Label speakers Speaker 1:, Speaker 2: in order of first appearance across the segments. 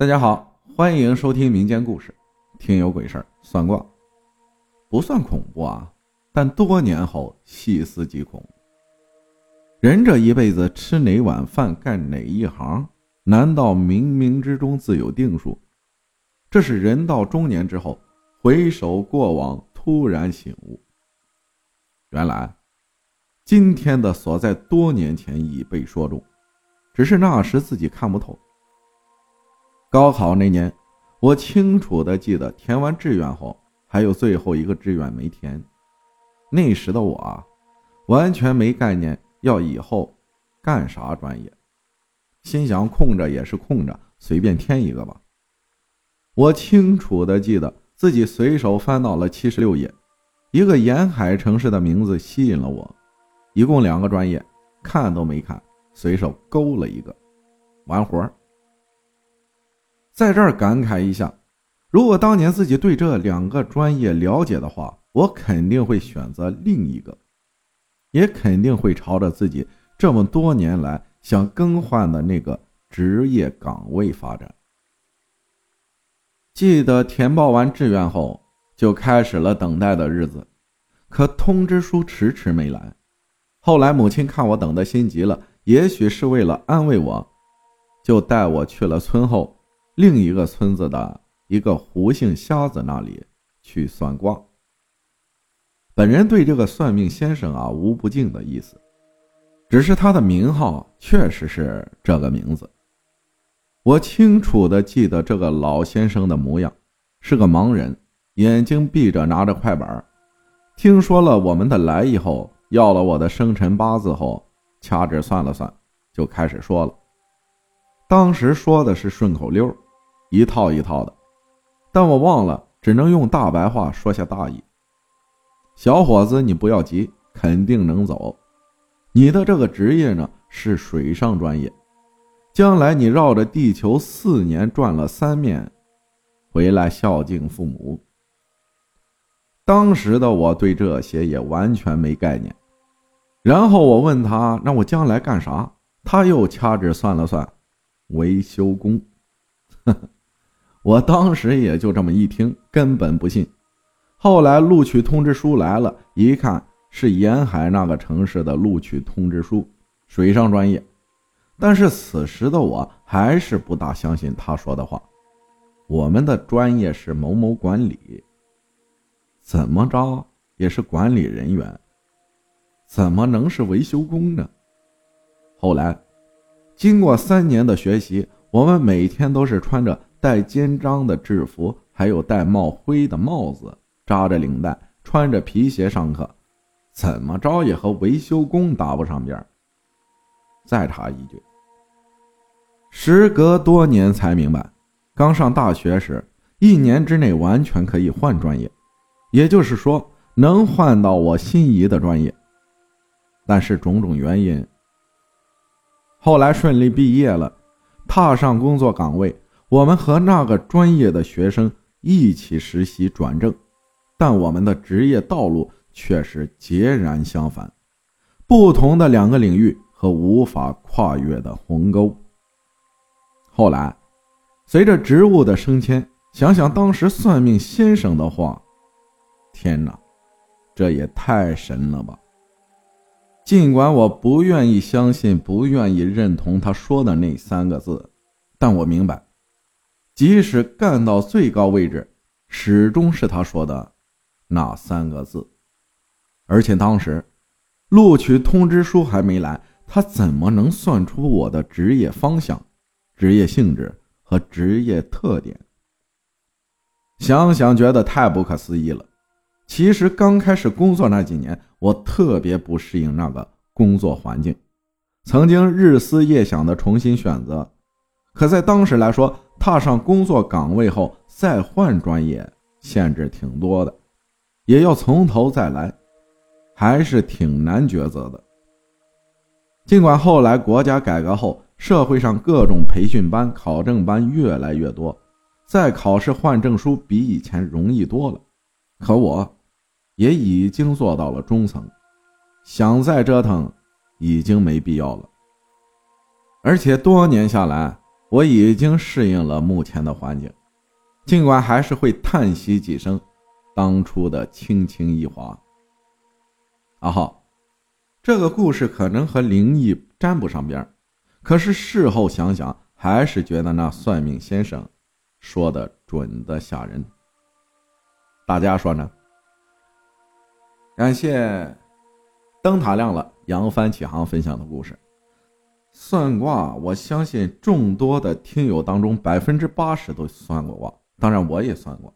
Speaker 1: 大家好，欢迎收听民间故事，听有鬼事儿算卦，不算恐怖啊，但多年后细思极恐。人这一辈子吃哪碗饭，干哪一行，难道冥冥之中自有定数？这是人到中年之后回首过往，突然醒悟，原来今天的所在多年前已被说中，只是那时自己看不透。高考那年，我清楚的记得填完志愿后，还有最后一个志愿没填。那时的我啊，完全没概念要以后干啥专业，心想空着也是空着，随便填一个吧。我清楚的记得自己随手翻到了七十六页，一个沿海城市的名字吸引了我，一共两个专业，看都没看，随手勾了一个，完活。在这儿感慨一下，如果当年自己对这两个专业了解的话，我肯定会选择另一个，也肯定会朝着自己这么多年来想更换的那个职业岗位发展。记得填报完志愿后，就开始了等待的日子，可通知书迟迟没来。后来母亲看我等得心急了，也许是为了安慰我，就带我去了村后。另一个村子的一个胡姓瞎子那里去算卦。本人对这个算命先生啊无不敬的意思，只是他的名号确实是这个名字。我清楚的记得这个老先生的模样，是个盲人，眼睛闭着，拿着快板。听说了我们的来意后，要了我的生辰八字后，掐指算了算，就开始说了。当时说的是顺口溜。一套一套的，但我忘了，只能用大白话说下大意。小伙子，你不要急，肯定能走。你的这个职业呢是水上专业，将来你绕着地球四年转了三面，回来孝敬父母。当时的我对这些也完全没概念。然后我问他：“那我将来干啥？”他又掐指算了算，维修工。我当时也就这么一听，根本不信。后来录取通知书来了，一看是沿海那个城市的录取通知书，水上专业。但是此时的我还是不大相信他说的话。我们的专业是某某管理，怎么着也是管理人员，怎么能是维修工呢？后来，经过三年的学习，我们每天都是穿着。带肩章的制服，还有戴帽徽的帽子，扎着领带，穿着皮鞋上课，怎么着也和维修工搭不上边再插一句，时隔多年才明白，刚上大学时，一年之内完全可以换专业，也就是说能换到我心仪的专业。但是种种原因，后来顺利毕业了，踏上工作岗位。我们和那个专业的学生一起实习转正，但我们的职业道路却是截然相反，不同的两个领域和无法跨越的鸿沟。后来，随着职务的升迁，想想当时算命先生的话，天哪，这也太神了吧！尽管我不愿意相信，不愿意认同他说的那三个字，但我明白。即使干到最高位置，始终是他说的那三个字。而且当时录取通知书还没来，他怎么能算出我的职业方向、职业性质和职业特点？想想觉得太不可思议了。其实刚开始工作那几年，我特别不适应那个工作环境，曾经日思夜想的重新选择，可在当时来说。踏上工作岗位后，再换专业，限制挺多的，也要从头再来，还是挺难抉择的。尽管后来国家改革后，社会上各种培训班、考证班越来越多，再考试换证书比以前容易多了，可我，也已经做到了中层，想再折腾，已经没必要了。而且多年下来。我已经适应了目前的环境，尽管还是会叹息几声当初的轻轻一划。阿浩，这个故事可能和灵异沾不上边可是事后想想，还是觉得那算命先生说的准的吓人。大家说呢？感谢灯塔亮了，扬帆起航分享的故事。算卦，我相信众多的听友当中，百分之八十都算过卦，当然我也算过。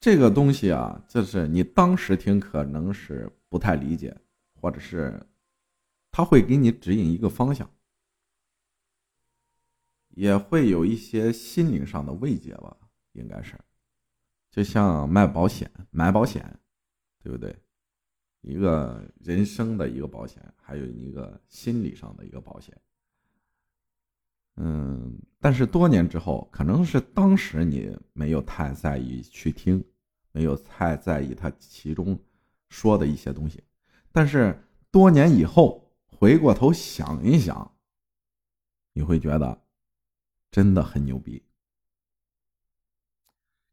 Speaker 1: 这个东西啊，就是你当时听可能是不太理解，或者是他会给你指引一个方向，也会有一些心灵上的慰藉吧，应该是。就像卖保险、买保险，对不对？一个人生的一个保险，还有一个心理上的一个保险。嗯，但是多年之后，可能是当时你没有太在意去听，没有太在意他其中说的一些东西，但是多年以后回过头想一想，你会觉得真的很牛逼。